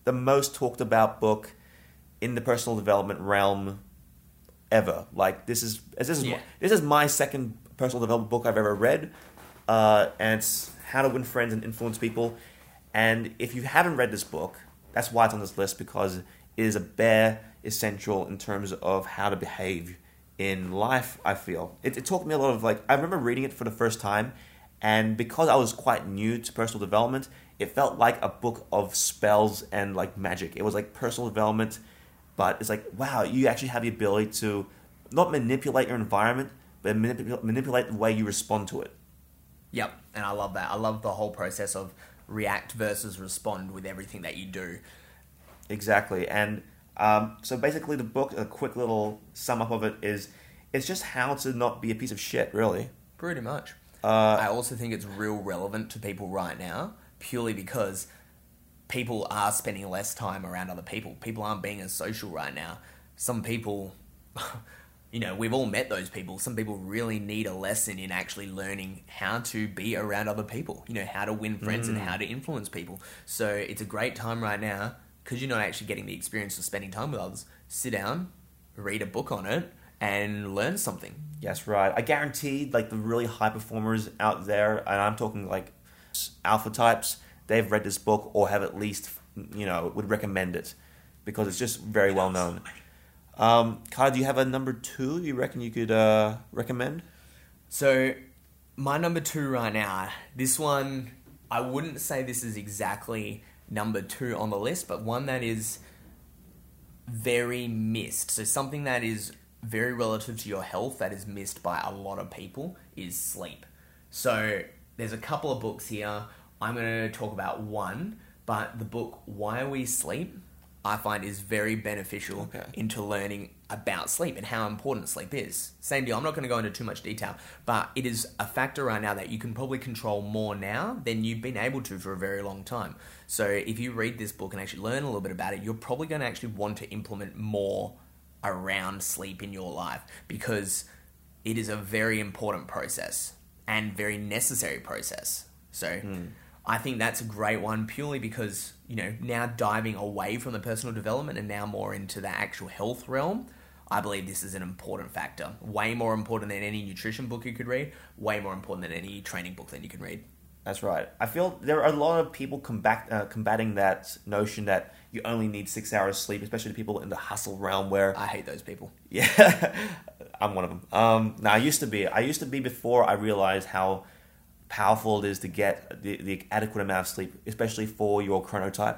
the most talked about book in the personal development realm ever. Like this is this is Yeah. this is my second personal development book I've ever read, uh, and it's How to Win Friends and Influence People. And if you haven't read this book, that's why it's on this list because it is a bare essential in terms of how to behave in life. I feel it, it taught me a lot of like I remember reading it for the first time, and because I was quite new to personal development, it felt like a book of spells and like magic. It was like personal development, but it's like wow, you actually have the ability to not manipulate your environment, but manip- manipulate the way you respond to it. Yep. And I love that. I love the whole process of react versus respond with everything that you do. Exactly. And um, so basically, the book, a quick little sum up of it is it's just how to not be a piece of shit, really. Pretty much. Uh, I also think it's real relevant to people right now, purely because people are spending less time around other people. People aren't being as social right now. Some people, you know, we've all met those people. Some people really need a lesson in actually learning how to be around other people, you know, how to win friends and how mm. to influence people. So it's a great time right now because you're not actually getting the experience of spending time with others. Sit down, read a book on it, and learn something. Yes, right. I guarantee, like the really high performers out there, and I'm talking like alpha types, they've read this book or have at least, you know, would recommend it because it's just very well known. Um, Kai, do you have a number two you reckon you could uh, recommend? So, my number two right now, this one, I wouldn't say this is exactly number two on the list, but one that is very missed. So, something that is very relative to your health that is missed by a lot of people is sleep. So, there's a couple of books here. I'm going to talk about one But the book Why We Sleep, I find is very beneficial Okay. into learning about sleep and how important sleep is. Same deal. I'm not going to go into too much detail, but it is a factor right now that you can probably control more now than you've been able to for a very long time. So if you read this book and actually learn a little bit about it, you're probably going to actually want to implement more around sleep in your life because it is a very important process and very necessary process. So hmm. I think that's a great one purely because, you know, now diving away from the personal development and now more into the actual health realm, I believe this is an important factor. Way more important than any nutrition book you could read, way more important than any training book that you can read. That's right. I feel there are a lot of people combat, uh, combating that notion that you only need six hours sleep, especially the people in the hustle realm where I hate those people. Yeah, I'm one of them. Um, now I used to be. I used to be before I realized how powerful it is to get the, the adequate amount of sleep, especially for your chronotype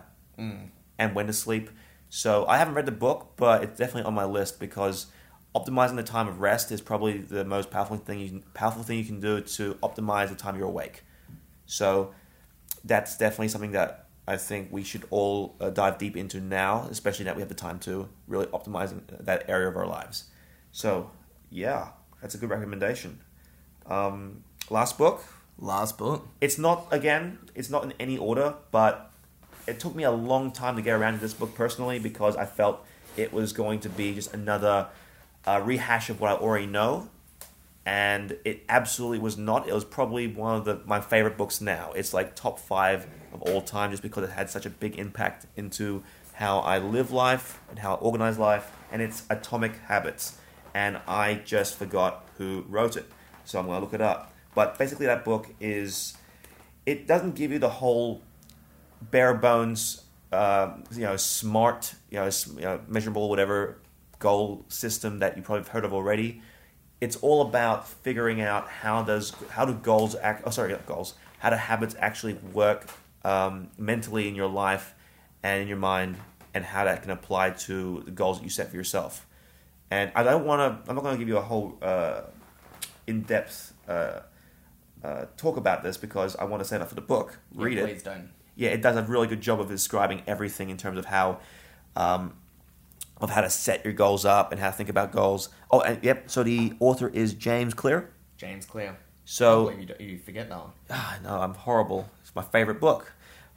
and when to sleep. So I haven't read the book, but it's definitely on my list because optimizing the time of rest is probably the most powerful thing you powerful thing you can do to optimize the time you're awake. So that's definitely something that I think we should all uh, dive deep into now, especially that we have the time to really optimizing that area of our lives. So, yeah, that's a good recommendation. Um, last book. Last book. It's not again. It's not in any order, but it took me a long time to get around to this book personally because I felt it was going to be just another uh, rehash of what I already know, and it absolutely was not. It was probably one of the my favorite books now. It's like top five of all time, just because it had such a big impact into how I live life and how I organize life, and it's Atomic Habits. And I just forgot who wrote it, so I'm gonna look it up. But basically, that book is it doesn't give you the whole bare bones, uh, you know, smart, you know, you know, measurable, whatever goal system that you probably have heard of already. It's all about figuring out how does how do goals act. Oh, sorry, goals. How do habits actually work um, mentally in your life and in your mind, and how that can apply to the goals that you set for yourself. And I don't want to. I'm not going to give you a whole uh, in-depth uh, uh, talk about this because I want to save that for the book. Read Yeah, it Please don't. yeah, it does a really good job of describing everything in terms of how, um, of how to set your goals up and how to think about goals. Oh, and yep. So the author is James Clear. James Clear. So you, you forget that one. ah, no, I'm horrible. It's my favorite book,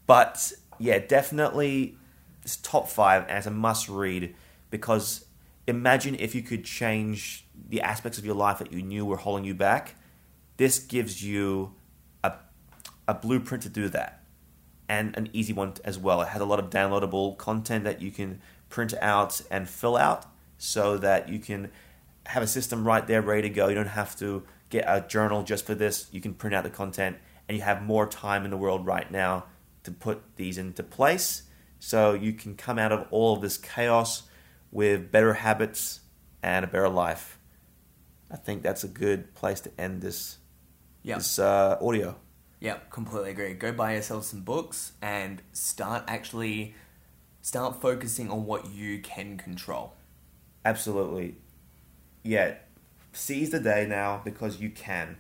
but yeah, definitely it's top five it's a must read because imagine if you could change the aspects of your life that you knew were holding you back. This gives you a a blueprint to do that and an easy one as well. It has a lot of downloadable content that you can print out and fill out so that you can have a system right there ready to go. You don't have to get a journal just for this. You can print out the content and you have more time in the world right now to put these into place so you can come out of all of this chaos with better habits and a better life. I think that's a good place to end this Yeah. this uh, audio. Yep, completely agree. Go buy yourself some books and start actually start focusing on what you can control. Absolutely. Yeah. Seize the day now because you can.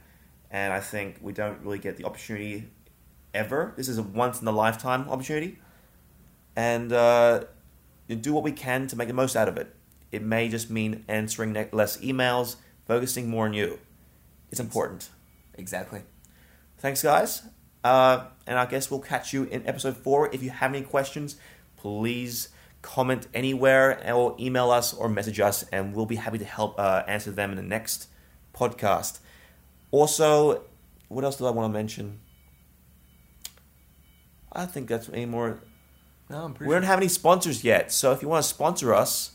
And I think we don't really get the opportunity ever. This is a once in a lifetime opportunity. And uh, do what we can to make the most out of it. It may just mean answering less emails, focusing more on you. It's important. Exactly. Thanks, guys. Uh, and I guess we'll catch you in episode four. If you have any questions, please comment anywhere or email us or message us, and we'll be happy to help uh, answer them in the next podcast. Also, what else do I want to mention? I think that's any more. No, I'm pretty We don't have any sponsors yet, so if you want to sponsor us,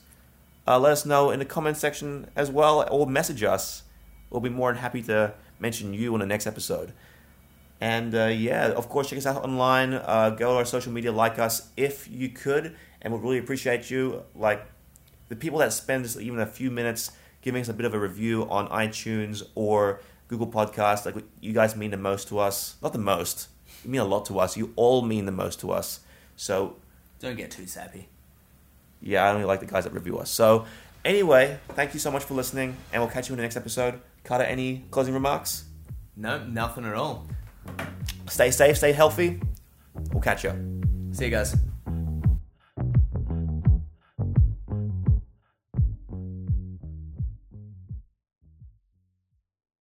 uh, let us know in the comment section as well, or message us. We'll be more than happy to mention you on the next episode. And uh, yeah, of course, check us out online. Uh, go to our social media, like us if you could, and we'd really appreciate you. Like the people that spend just even a few minutes giving us a bit of a review on iTunes or Google Podcast. Like you guys mean the most to us. Not the most. You mean a lot to us. You all mean the most to us. So Don't get too sappy. yeah, I only like the guys that review us. So, anyway, thank you so much for listening, and we'll catch you in the next episode. Carter, any closing remarks? No, nothing at all. Stay safe, stay healthy. We'll catch you. See you guys.